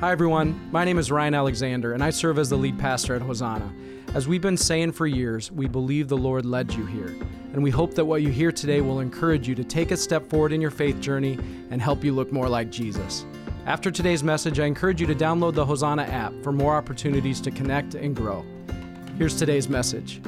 Hi, everyone. My name is Ryan Alexander, and I serve as the lead pastor at Hosanna. As we've been saying for years, we believe the Lord led you here, and we hope that what you hear today will encourage you to take a step forward in your faith journey and help you look more like Jesus. After today's message, I encourage you to download the Hosanna app for more opportunities to connect and grow. Here's today's message.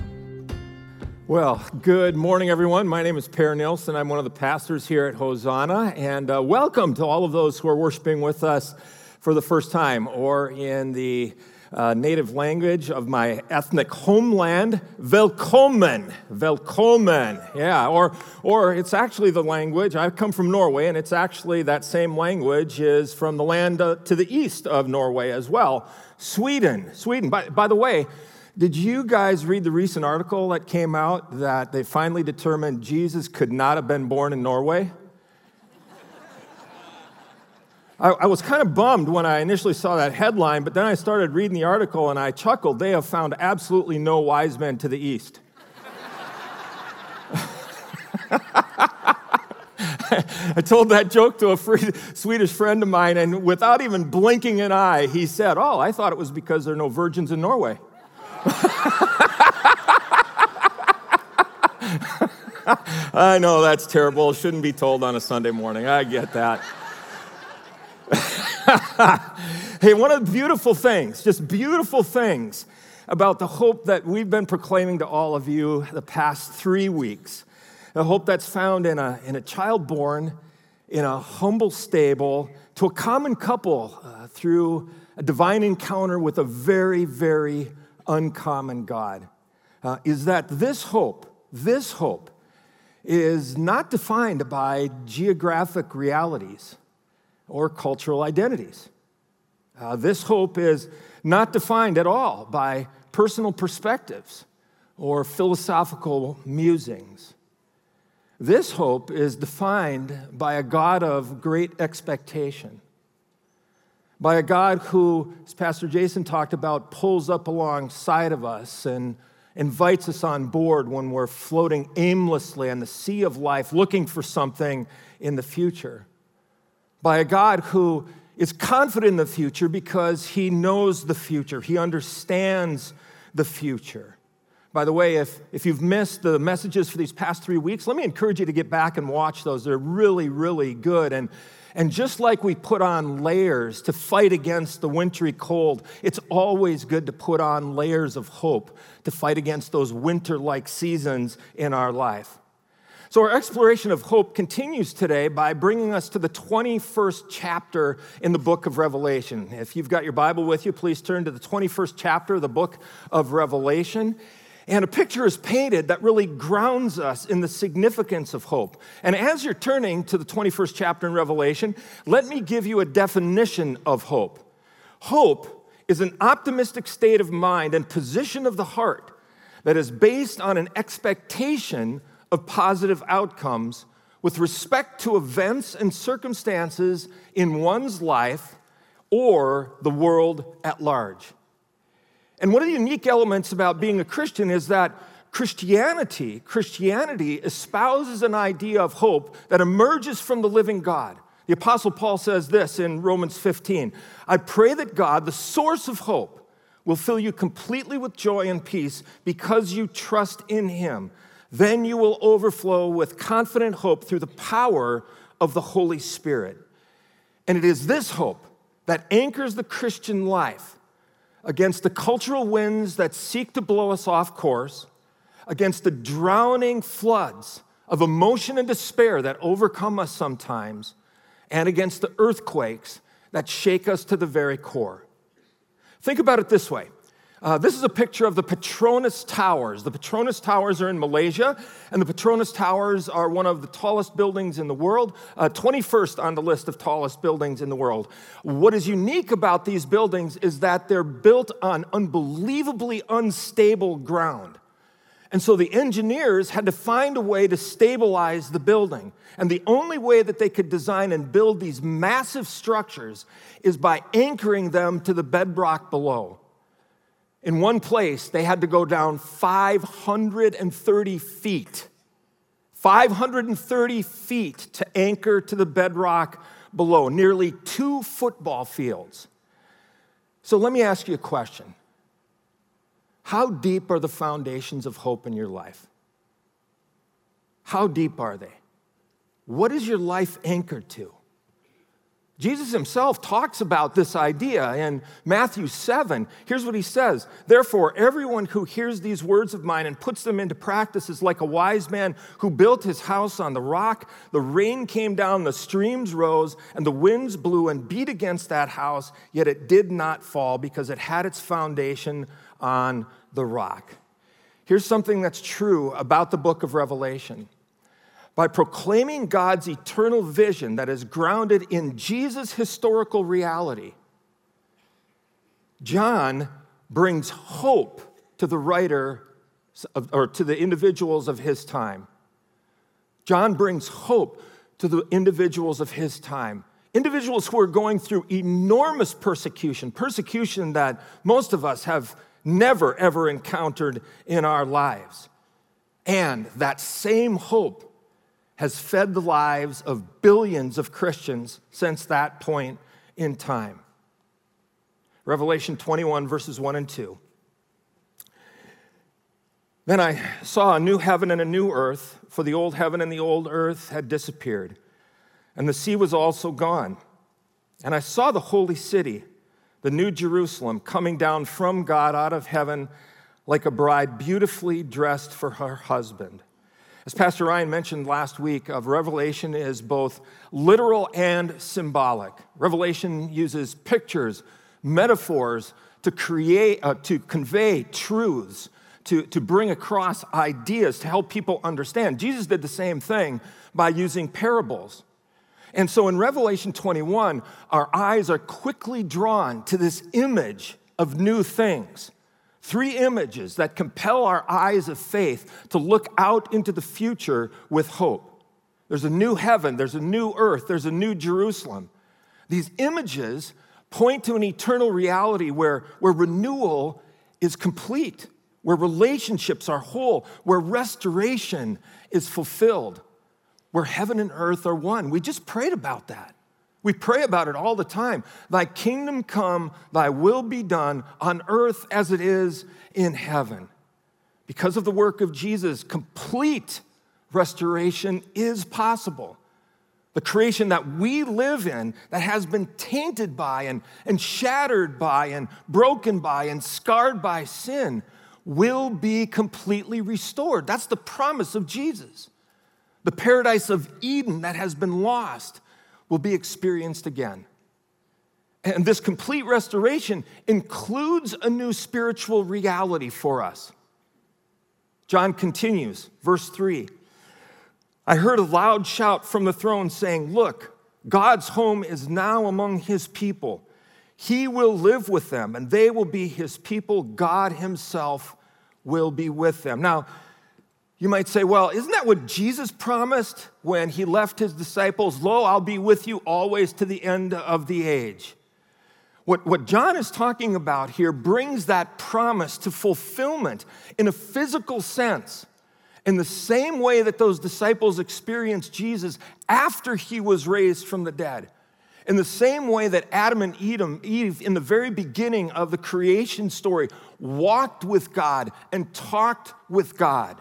Well, good morning, everyone. My name is Per Nilsen. I'm one of the pastors here at Hosanna, and uh, welcome to all of those who are worshiping with us for the first time or in the uh, native language of my ethnic homeland, Velkommen. Velkommen. Yeah, or, or it's actually the language, I come from Norway, and it's actually that same language is from the land uh, to the east of Norway as well, Sweden. Sweden. By, by the way, did you guys read the recent article that came out that they finally determined Jesus could not have been born in Norway? I, I, was kind of bummed when I initially saw that headline, but then I started reading the article and I chuckled. They have found absolutely no wise men to the east. I told that joke to a free, Swedish friend of mine, and without even blinking an eye, he said, Oh, I thought it was because there are no virgins in Norway. I know that's terrible. It shouldn't be told on a Sunday morning. I get that. hey, one of the beautiful things, just beautiful things about the hope that we've been proclaiming to all of you the past three weeks, the hope that's found in a, in a child born in a humble stable to a common couple uh, through a divine encounter with a very, very uncommon God uh, is that this hope, this hope, is not defined by geographic realities or cultural identities. Uh, this hope is not defined at all by personal perspectives or philosophical musings. This hope is defined by a God of great expectation by a God who, as Pastor Jason talked about, pulls up alongside of us and invites us on board when we're floating aimlessly on the sea of life looking for something in the future. By a God who is confident in the future because he knows the future, he understands the future. By the way, if, if you've missed the messages for these past three weeks, let me encourage you to get back and watch those. They're really, really good. And and just like we put on layers to fight against the wintry cold, it's always good to put on layers of hope to fight against those winter like seasons in our life. So, our exploration of hope continues today by bringing us to the 21st chapter in the book of Revelation. If you've got your Bible with you, please turn to the 21st chapter of the book of Revelation. And a picture is painted that really grounds us in the significance of hope. And as you're turning to the 21st chapter in Revelation, let me give you a definition of hope. Hope is an optimistic state of mind and position of the heart that is based on an expectation of positive outcomes with respect to events and circumstances in one's life or the world at large. And one of the unique elements about being a Christian is that Christianity, Christianity espouses an idea of hope that emerges from the living God. The Apostle Paul says this in Romans 15 I pray that God, the source of hope, will fill you completely with joy and peace because you trust in Him. Then you will overflow with confident hope through the power of the Holy Spirit. And it is this hope that anchors the Christian life against the cultural winds that seek to blow us off course, against the drowning floods of emotion and despair that overcome us sometimes, and against the earthquakes that shake us to the very core. Think about it this way uh, this is a picture of the Petronas Towers. The Petronas Towers are in Malaysia, and the Petronas Towers are one of the tallest buildings in the world, uh, 21st on the list of tallest buildings in the world. What is unique about these buildings is that they're built on unbelievably unstable ground. And so the engineers had to find a way to stabilize the building. And the only way that they could design and build these massive structures is by anchoring them to the bedrock below. In one place, they had to go down 530 feet. 530 feet to anchor to the bedrock below, nearly two football fields. So let me ask you a question How deep are the foundations of hope in your life? How deep are they? What is your life anchored to? Jesus himself talks about this idea in Matthew 7. Here's what he says Therefore, everyone who hears these words of mine and puts them into practice is like a wise man who built his house on the rock. The rain came down, the streams rose, and the winds blew and beat against that house, yet it did not fall because it had its foundation on the rock. Here's something that's true about the book of Revelation by proclaiming God's eternal vision that is grounded in Jesus' historical reality, John brings hope to the writer or to the individuals of his time. John brings hope to the individuals of his time. Individuals who are going through enormous persecution, persecution that most of us have never, ever encountered in our lives. And that same hope has fed the lives of billions of Christians since that point in time. Revelation 21, verses 1 and 2. Then I saw a new heaven and a new earth, for the old heaven and the old earth had disappeared, and the sea was also gone. And I saw the holy city, the new Jerusalem, coming down from God out of heaven like a bride beautifully dressed for her husband. As Pastor Ryan mentioned last week, of Revelation is both literal and symbolic. Revelation uses pictures, metaphors to create, uh, to convey truths, to, to bring across ideas, to help people understand. Jesus did the same thing by using parables. And so in Revelation 21, our eyes are quickly drawn to this image of new things. Three images that compel our eyes of faith to look out into the future with hope. There's a new heaven, there's a new earth, there's a new Jerusalem. These images point to an eternal reality where, where renewal is complete, where relationships are whole, where restoration is fulfilled, where heaven and earth are one. We just prayed about that. We pray about it all the time. Thy kingdom come, thy will be done on earth as it is in heaven. Because of the work of Jesus, complete restoration is possible. The creation that we live in, that has been tainted by and, and shattered by and broken by and scarred by sin, will be completely restored. That's the promise of Jesus. The paradise of Eden that has been lost will be experienced again. And this complete restoration includes a new spiritual reality for us. John continues, verse 3 I heard a loud shout from the throne saying, Look, God's home is now among his people. He will live with them, and they will be his people. God himself will be with them. Now, you might say, well, isn't that what Jesus promised when he left his disciples? Lo, I'll be with you always to the end of the age. What, what John is talking about here brings that promise to fulfillment in a physical sense. In the same way that those disciples experienced Jesus after he was raised from the dead. In the same way that Adam and Eve, in the very beginning of the creation story, walked with God and talked with God.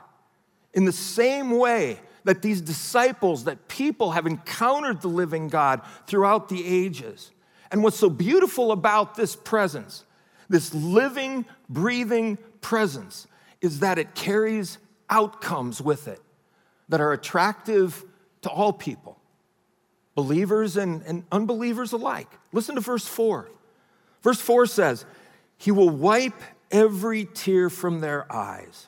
In the same way that these disciples, that people have encountered the living God throughout the ages. And what's so beautiful about this presence, this living, breathing presence, is that it carries outcomes with it that are attractive to all people, believers and, and unbelievers alike. Listen to verse 4. Verse 4 says, He will wipe every tear from their eyes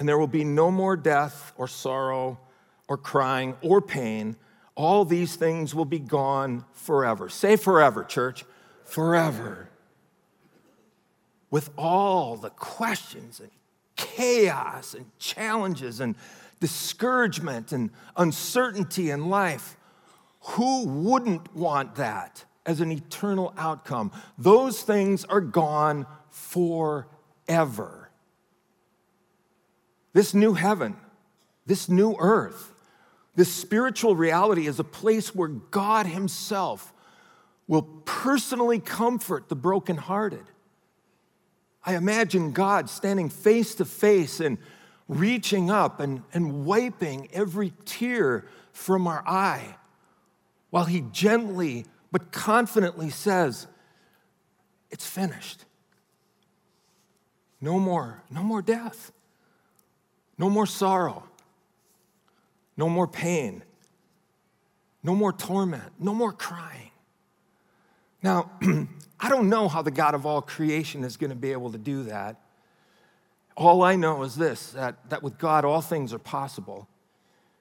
and there will be no more death or sorrow or crying or pain. All these things will be gone forever. Say forever, church. Forever. With all the questions and chaos and challenges and discouragement and uncertainty in life, who wouldn't want that as an eternal outcome? Those things are gone forever. This new heaven, this new earth, This spiritual reality is a place where God Himself will personally comfort the brokenhearted. I imagine God standing face to face and reaching up and, and wiping every tear from our eye while He gently but confidently says, It's finished. No more, no more death, no more sorrow, no more pain, no more torment, no more crying. Now, I don't know how the God of all creation is going to be able to do that. All I know is this that, that with God, all things are possible.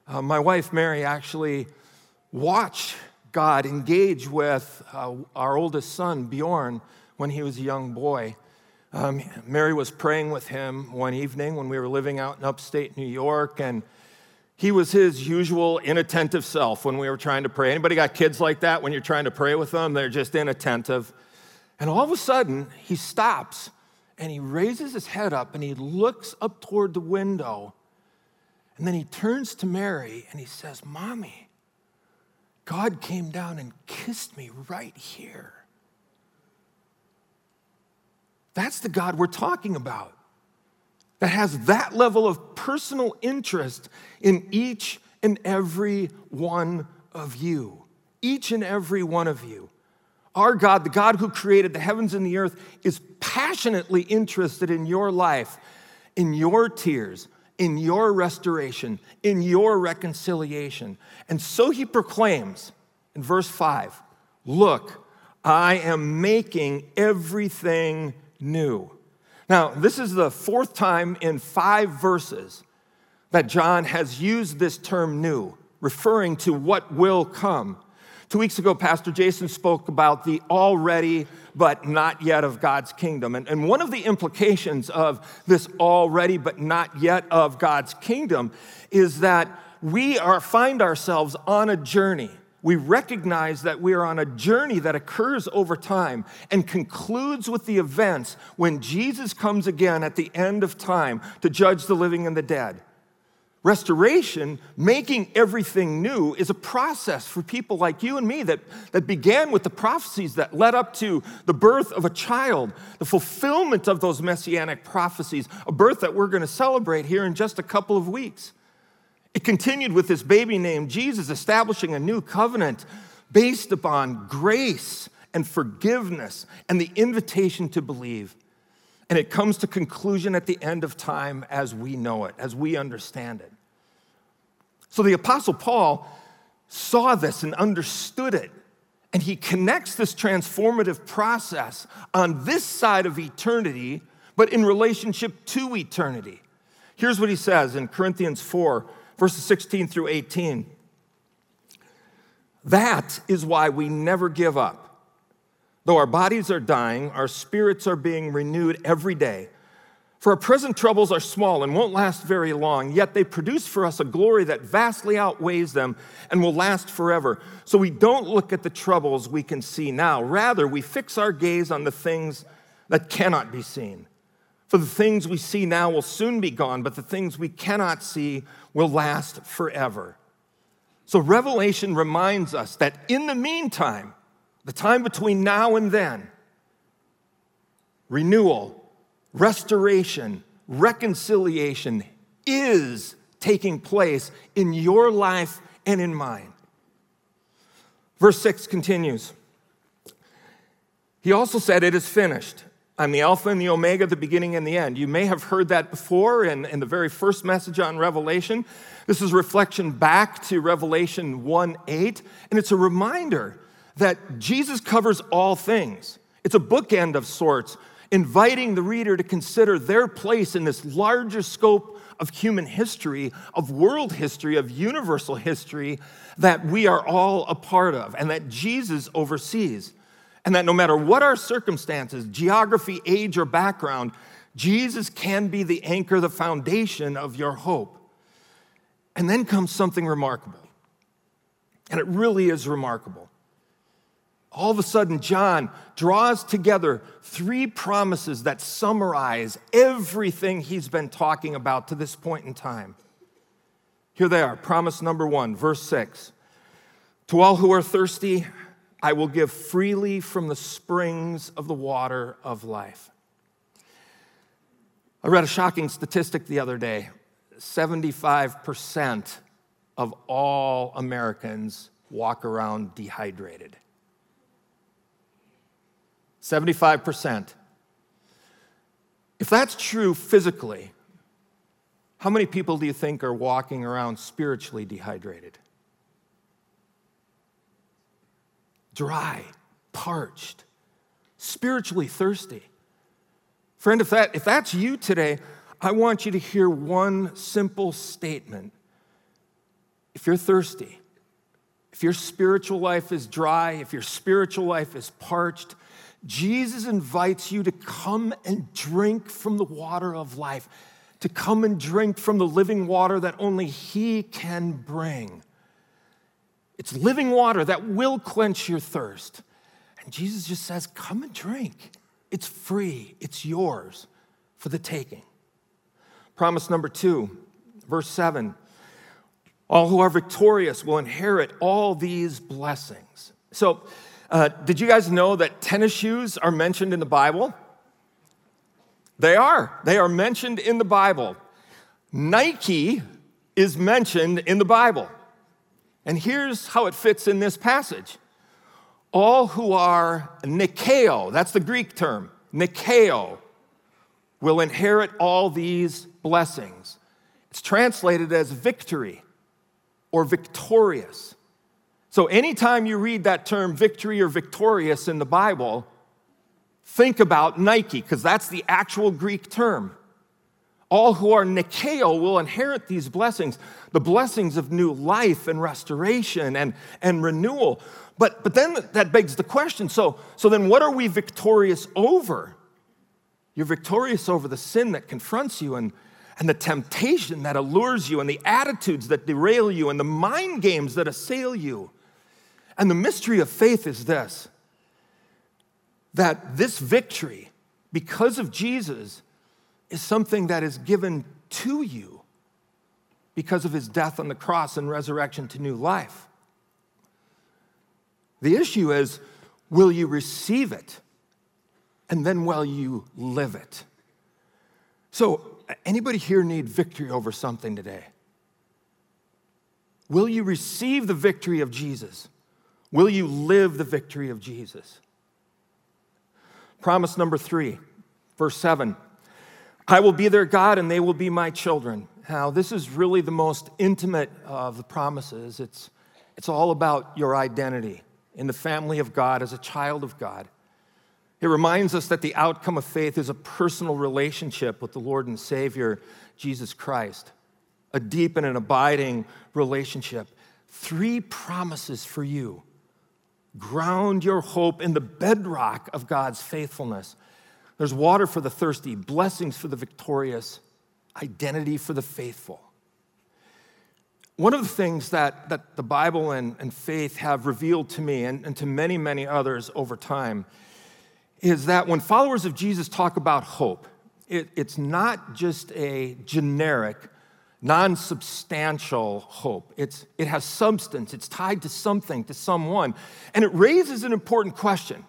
Uh, my wife, Mary, actually watched God engage with uh, our oldest son, Bjorn, when he was a young boy. Um, Mary was praying with him one evening when we were living out in upstate New York, and he was his usual inattentive self when we were trying to pray. Anybody got kids like that when you're trying to pray with them? They're just inattentive. And all of a sudden, he stops and he raises his head up and he looks up toward the window. And then he turns to Mary and he says, Mommy, God came down and kissed me right here. That's the God we're talking about that has that level of personal interest in each and every one of you. Each and every one of you. Our God, the God who created the heavens and the earth, is passionately interested in your life, in your tears, in your restoration, in your reconciliation. And so he proclaims in verse 5 Look, I am making everything new. Now, this is the fourth time in five verses that John has used this term new, referring to what will come. Two weeks ago, Pastor Jason spoke about the already but not yet of God's kingdom. And, and one of the implications of this already but not yet of God's kingdom is that we are, find ourselves on a journey we recognize that we are on a journey that occurs over time and concludes with the events when Jesus comes again at the end of time to judge the living and the dead. Restoration, making everything new, is a process for people like you and me that, that began with the prophecies that led up to the birth of a child, the fulfillment of those messianic prophecies, a birth that we're going to celebrate here in just a couple of weeks. It continued with this baby named Jesus establishing a new covenant based upon grace and forgiveness and the invitation to believe. And it comes to conclusion at the end of time as we know it, as we understand it. So the Apostle Paul saw this and understood it. And he connects this transformative process on this side of eternity, but in relationship to eternity. Here's what he says in Corinthians 4 verses 16 through 18. That is why we never give up. Though our bodies are dying, our spirits are being renewed every day. For our present troubles are small and won't last very long, yet they produce for us a glory that vastly outweighs them and will last forever. So we don't look at the troubles we can see now. Rather, we fix our gaze on the things that cannot be seen. For the things we see now will soon be gone, but the things we cannot see will last forever. So, Revelation reminds us that in the meantime, the time between now and then, renewal, restoration, reconciliation is taking place in your life and in mine. Verse 6 continues. He also said, It is finished. I'm the Alpha and the Omega, the beginning and the end. You may have heard that before in, in the very first message on Revelation. This is reflection back to Revelation 1 8, and it's a reminder that Jesus covers all things. It's a bookend of sorts, inviting the reader to consider their place in this larger scope of human history, of world history, of universal history that we are all a part of and that Jesus oversees and that no matter what our circumstances, geography, age, or background, Jesus can be the anchor, the foundation of your hope. And then comes something remarkable. And it really is remarkable. All of a sudden, John draws together three promises that summarize everything he's been talking about to this point in time. Here they are. Promise number one, verse six. To all who are thirsty, I will give freely from the springs of the water of life. I read a shocking statistic the other day 75% of all Americans walk around dehydrated. 75%. If that's true physically, how many people do you think are walking around spiritually dehydrated? Dry, parched, spiritually thirsty. Friend, if, that, if that's you today, I want you to hear one simple statement. If you're thirsty, if your spiritual life is dry, if your spiritual life is parched, Jesus invites you to come and drink from the water of life, to come and drink from the living water that only He can bring. It's living water that will quench your thirst. And Jesus just says, Come and drink. It's free, it's yours for the taking. Promise number two, verse seven all who are victorious will inherit all these blessings. So, uh, did you guys know that tennis shoes are mentioned in the Bible? They are. They are mentioned in the Bible. Nike is mentioned in the Bible. And here's how it fits in this passage all who are Nikeo, that's the Greek term, Nikeo, will inherit all these blessings. It's translated as victory or victorious. So, anytime you read that term victory or victorious in the Bible, think about Nike, because that's the actual Greek term. All who are Nikeo will inherit these blessings, the blessings of new life and restoration and, and renewal. But, but then that begs the question so, so then what are we victorious over? You're victorious over the sin that confronts you and, and the temptation that allures you, and the attitudes that derail you, and the mind games that assail you. And the mystery of faith is this that this victory, because of Jesus, is something that is given to you because of his death on the cross and resurrection to new life. The issue is will you receive it? And then will you live it? So, Anybody here need victory over something today? Will you receive the victory of Jesus? Will you live the victory of Jesus? Promise number three, verse seven I will be their God and they will be my children. Now, this is really the most intimate of the promises. It's, it's all about your identity in the family of God as a child of God. It reminds us that the outcome of faith is a personal relationship with the Lord and Savior, Jesus Christ, a deep and an abiding relationship. Three promises for you. Ground your hope in the bedrock of God's faithfulness. There's water for the thirsty, blessings for the victorious, identity for the faithful. One of the things that, that the Bible and, and faith have revealed to me and, and to many, many others over time is that when followers of Jesus talk about hope, it, it's not just a generic, non substantial hope. It's, it has substance, it's tied to something, to someone. And it raises an important question.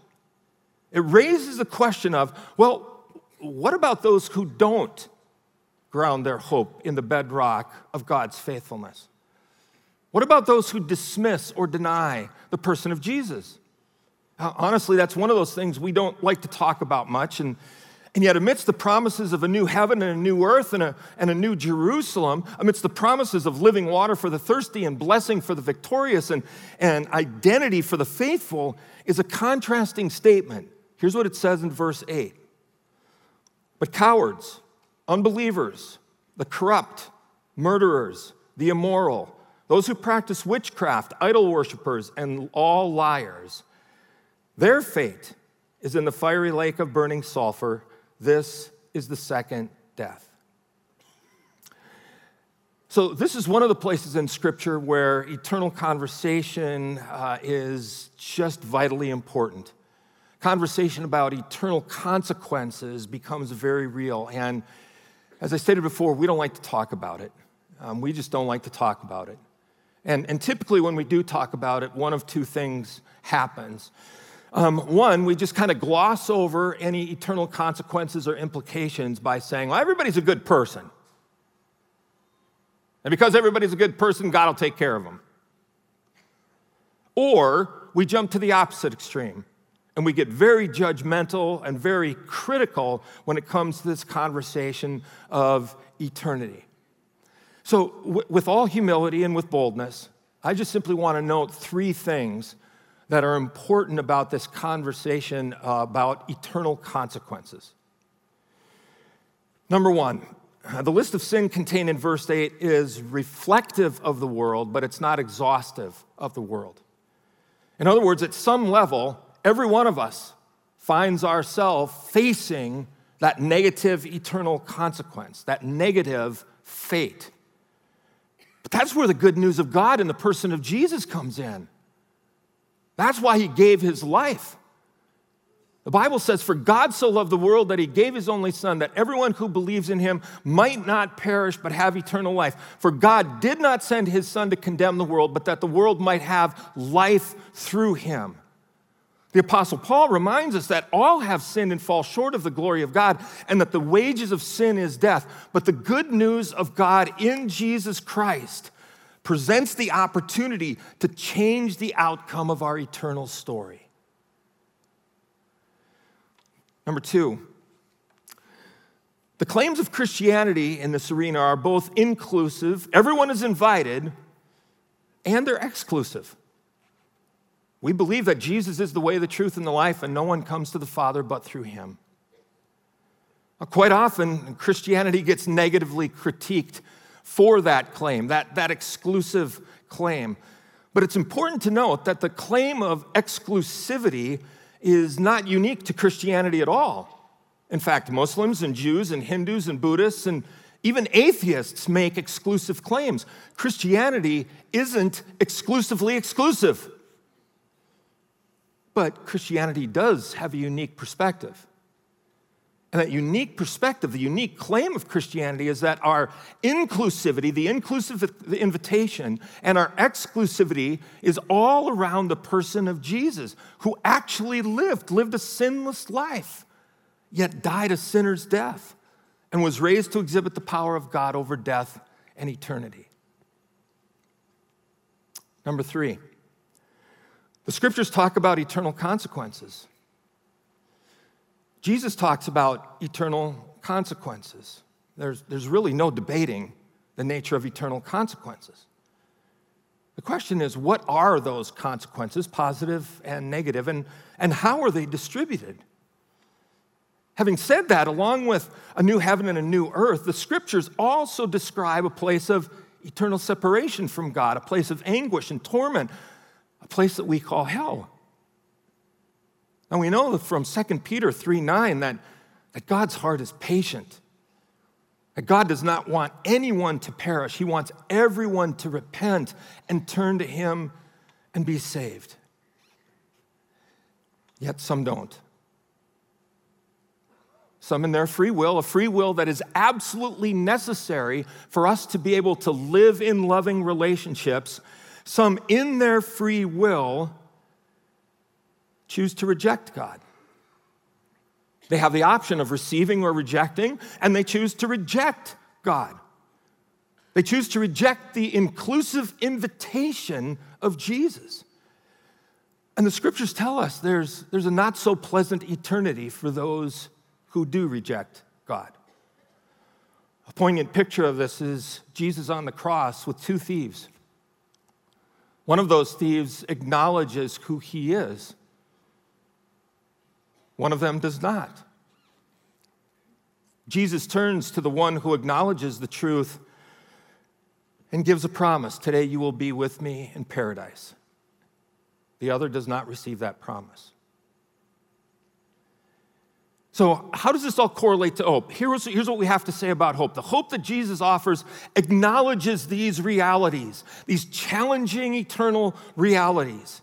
It raises the question of, well, what about those who don't ground their hope in the bedrock of God's faithfulness? What about those who dismiss or deny the person of Jesus? Uh, honestly, that's one of those things we don't like to talk about much. And, and yet, amidst the promises of a new heaven and a new earth and a, and a new Jerusalem, amidst the promises of living water for the thirsty and blessing for the victorious and, and identity for the faithful, is a contrasting statement. Here's what it says in verse 8 But cowards, unbelievers, the corrupt, murderers, the immoral, those who practice witchcraft, idol worshippers, and all liars, their fate is in the fiery lake of burning sulfur. This is the second death. So, this is one of the places in Scripture where eternal conversation uh, is just vitally important. Conversation about eternal consequences becomes very real. And as I stated before, we don't like to talk about it. Um, we just don't like to talk about it. And, and typically, when we do talk about it, one of two things happens. Um, one, we just kind of gloss over any eternal consequences or implications by saying, well, everybody's a good person. And because everybody's a good person, God will take care of them. Or we jump to the opposite extreme and we get very judgmental and very critical when it comes to this conversation of eternity. So, w- with all humility and with boldness, I just simply want to note three things that are important about this conversation uh, about eternal consequences. Number one, the list of sin contained in verse 8 is reflective of the world, but it's not exhaustive of the world. In other words, at some level, every one of us finds ourselves facing that negative eternal consequence, that negative fate. But that's where the good news of God in the person of Jesus comes in. That's why he gave his life. The Bible says, For God so loved the world that he gave his only Son, that everyone who believes in him might not perish but have eternal life. For God did not send his Son to condemn the world, but that the world might have life through him. The Apostle Paul reminds us that all have sinned and fall short of the glory of God, and that the wages of sin is death. But the good news of God in Jesus Christ presents the opportunity to change the outcome of our eternal story. Number two, the claims of Christianity in this arena are both inclusive, everyone is invited, and they're exclusive. We believe that Jesus is the way, the truth, and the life, and no one comes to the Father but through him. Quite often, Christianity gets negatively critiqued for that claim, that, that exclusive claim. But it's important to note that the claim of exclusivity is not unique to Christianity at all. In fact, Muslims and Jews and Hindus and Buddhists and even atheists make exclusive claims. Christianity isn't exclusively exclusive. But Christianity does have a unique perspective. And that unique perspective, the unique claim of Christianity is that our inclusivity, the inclusive invitation, and our exclusivity is all around the person of Jesus, who actually lived, lived a sinless life, yet died a sinner's death, and was raised to exhibit the power of God over death and eternity. Number three, the scriptures talk about eternal consequences. Jesus talks about eternal consequences. There's, there's really no debating the nature of eternal consequences. The question is, what are those consequences, positive and negative, and, and how are they distributed? Having said that, along with a new heaven and a new earth, the scriptures also describe a place of eternal separation from God, a place of anguish and torment, place that we call hell. And we know from 2 Peter 3 9 that, that God's heart is patient. That God does not want anyone to perish. He wants everyone to repent and turn to Him and be saved. Yet some don't. Some in their free will, a free will that is absolutely necessary for us to be able to live in loving relationships some, in their free will, choose to reject God. They have the option of receiving or rejecting, and they choose to reject God. They choose to reject the inclusive invitation of Jesus. And the scriptures tell us there's, there's a not so pleasant eternity for those who do reject God. A poignant picture of this is Jesus on the cross with two thieves. One of those thieves acknowledges who he is, one of them does not. Jesus turns to the one who acknowledges the truth and gives a promise Today you will be with me in paradise. The other does not receive that promise. So, how does this all correlate to hope? Here's, here's what we have to say about hope. The hope that Jesus offers acknowledges these realities, these challenging eternal realities.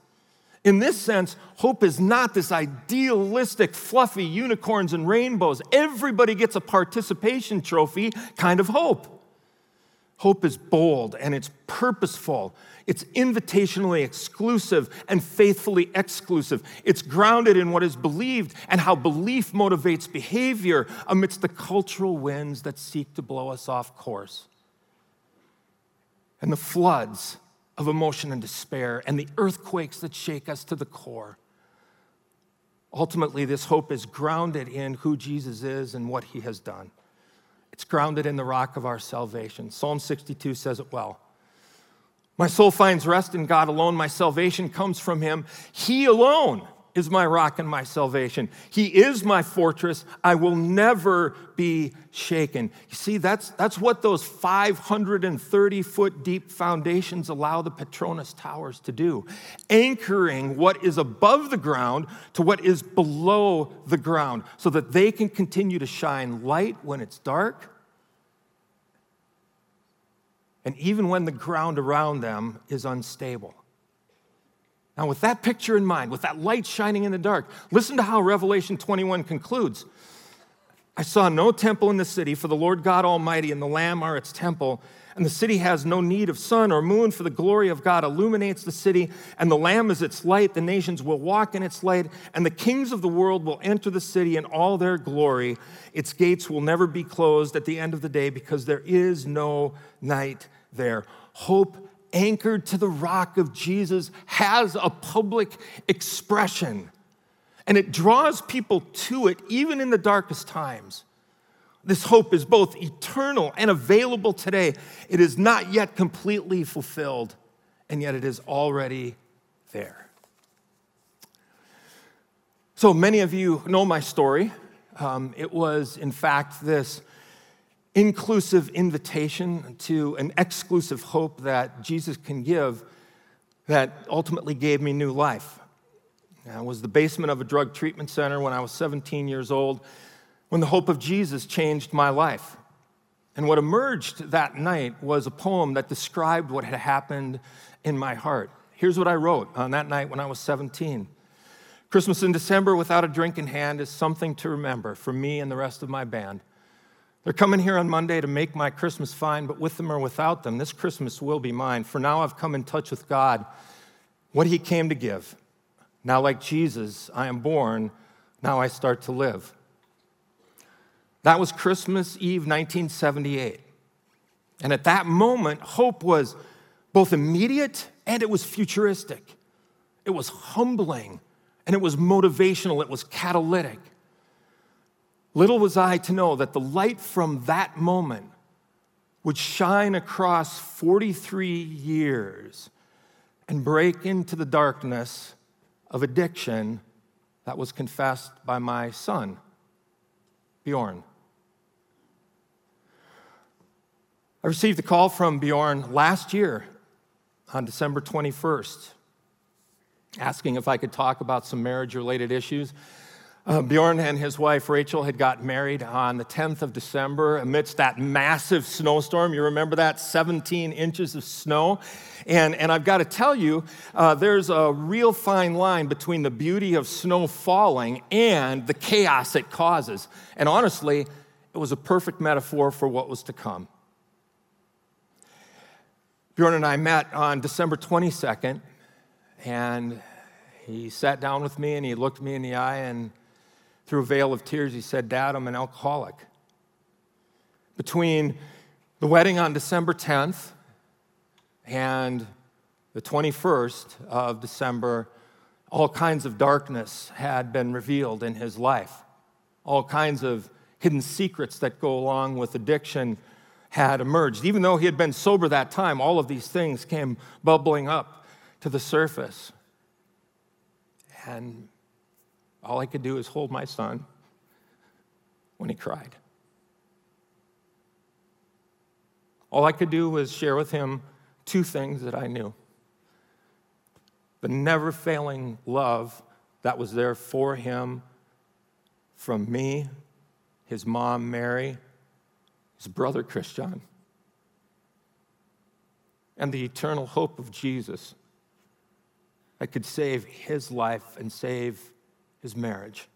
In this sense, hope is not this idealistic, fluffy unicorns and rainbows, everybody gets a participation trophy kind of hope. Hope is bold and it's purposeful. It's invitationally exclusive and faithfully exclusive. It's grounded in what is believed and how belief motivates behavior amidst the cultural winds that seek to blow us off course. And the floods of emotion and despair and the earthquakes that shake us to the core. Ultimately, this hope is grounded in who Jesus is and what he has done. It's grounded in the rock of our salvation. Psalm 62 says it well. My soul finds rest in God alone. My salvation comes from him. He alone is my rock and my salvation. He is my fortress. I will never be shaken. You see, that's, that's what those 530 foot deep foundations allow the Petronas Towers to do, anchoring what is above the ground to what is below the ground so that they can continue to shine light when it's dark. And even when the ground around them is unstable. Now, with that picture in mind, with that light shining in the dark, listen to how Revelation 21 concludes. I saw no temple in the city, for the Lord God Almighty and the Lamb are its temple. And the city has no need of sun or moon, for the glory of God illuminates the city, and the Lamb is its light. The nations will walk in its light, and the kings of the world will enter the city in all their glory. Its gates will never be closed at the end of the day, because there is no night there. Hope anchored to the rock of Jesus, has a public expression. And it draws people to it even in the darkest times. This hope is both eternal and available today. It is not yet completely fulfilled, and yet it is already there. So many of you know my story. Um, it was, in fact, this inclusive invitation to an exclusive hope that Jesus can give that ultimately gave me new life. I was the basement of a drug treatment center when I was 17 years old when the hope of Jesus changed my life. And what emerged that night was a poem that described what had happened in my heart. Here's what I wrote on that night when I was 17. Christmas in December without a drink in hand is something to remember for me and the rest of my band. They're coming here on Monday to make my Christmas fine, but with them or without them, this Christmas will be mine. For now I've come in touch with God, what He came to give. Now, like Jesus, I am born. Now I start to live. That was Christmas Eve 1978. And at that moment, hope was both immediate and it was futuristic. It was humbling and it was motivational, it was catalytic. Little was I to know that the light from that moment would shine across 43 years and break into the darkness of addiction that was confessed by my son, Bjorn. I received a call from Bjorn last year on December 21st, asking if I could talk about some marriage related issues. Uh, Bjorn and his wife Rachel had got married on the 10th of December amidst that massive snowstorm. You remember that 17 inches of snow? And, and I've got to tell you, uh, there's a real fine line between the beauty of snow falling and the chaos it causes. And honestly, it was a perfect metaphor for what was to come. Bjorn and I met on December 22nd, and he sat down with me and he looked me in the eye and through a veil of tears, he said, Dad, I'm an alcoholic. Between the wedding on December 10th and the 21st of December, all kinds of darkness had been revealed in his life. All kinds of hidden secrets that go along with addiction had emerged. Even though he had been sober that time, all of these things came bubbling up to the surface. And all I could do is hold my son when he cried. All I could do was share with him two things that I knew the never failing love that was there for him from me, his mom, Mary, his brother, Christian, and the eternal hope of Jesus that could save his life and save his marriage.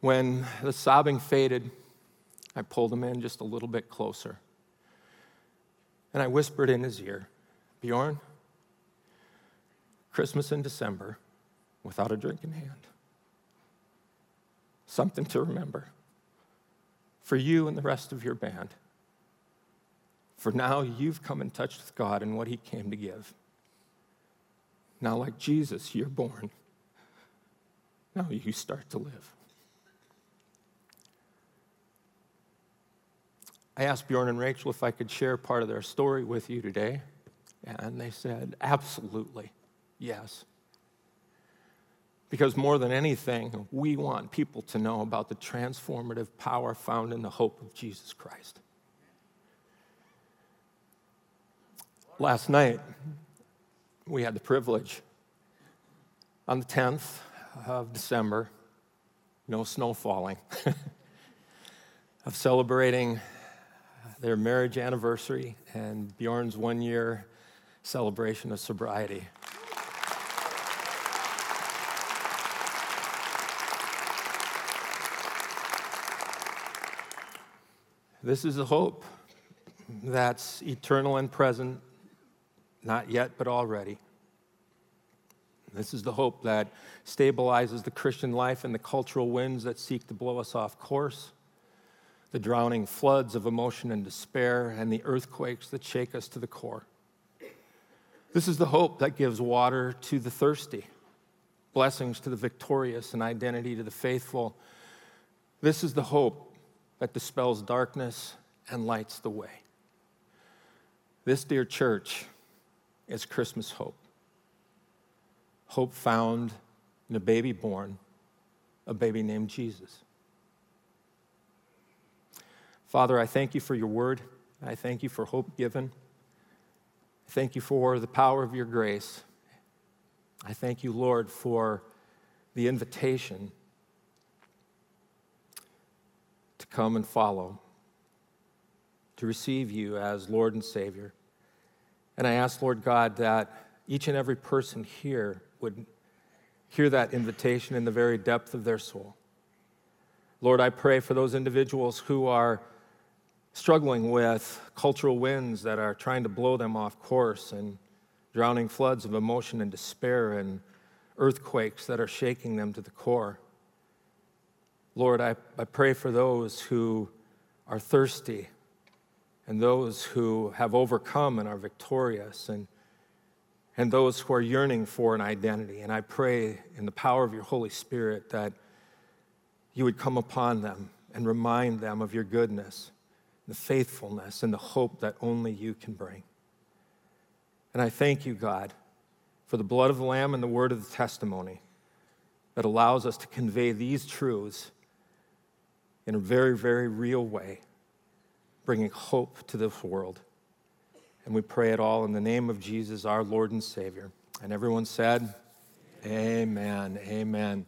When the sobbing faded I pulled him in just a little bit closer. And I whispered in his ear, Bjorn, Christmas in December without a drink in hand. Something to remember for you and the rest of your band. For now, you've come in touch with God and what He came to give. Now, like Jesus, you're born. Now you start to live. I asked Bjorn and Rachel if I could share part of their story with you today, and they said, absolutely, yes. Because more than anything, we want people to know about the transformative power found in the hope of Jesus Christ. Last night, we had the privilege on the 10th of December, no snow falling, of celebrating their marriage anniversary and Bjorn's one year celebration of sobriety. This is a hope that's eternal and present, not yet, but already. This is the hope that stabilizes the Christian life and the cultural winds that seek to blow us off course, the drowning floods of emotion and despair, and the earthquakes that shake us to the core. This is the hope that gives water to the thirsty, blessings to the victorious, and identity to the faithful. This is the hope that dispels darkness and lights the way. This, dear church, is Christmas hope hope found in a baby born, a baby named Jesus. Father, I thank you for your word. I thank you for hope given. Thank you for the power of your grace. I thank you, Lord, for the invitation to come and follow, to receive you as Lord and Savior. And I ask, Lord God, that each and every person here would hear that invitation in the very depth of their soul. Lord, I pray for those individuals who are struggling with cultural winds that are trying to blow them off course and drowning floods of emotion and despair and earthquakes that are shaking them to the core. Lord, I, I pray for those who are thirsty and those who have overcome and are victorious and and those who are yearning for an identity. And I pray in the power of your Holy Spirit that you would come upon them and remind them of your goodness, the faithfulness, and the hope that only you can bring. And I thank you, God, for the blood of the Lamb and the word of the testimony that allows us to convey these truths in a very, very real way, bringing hope to this world. And we pray it all in the name of Jesus, our Lord and Savior. And everyone said, Amen. Amen. Amen.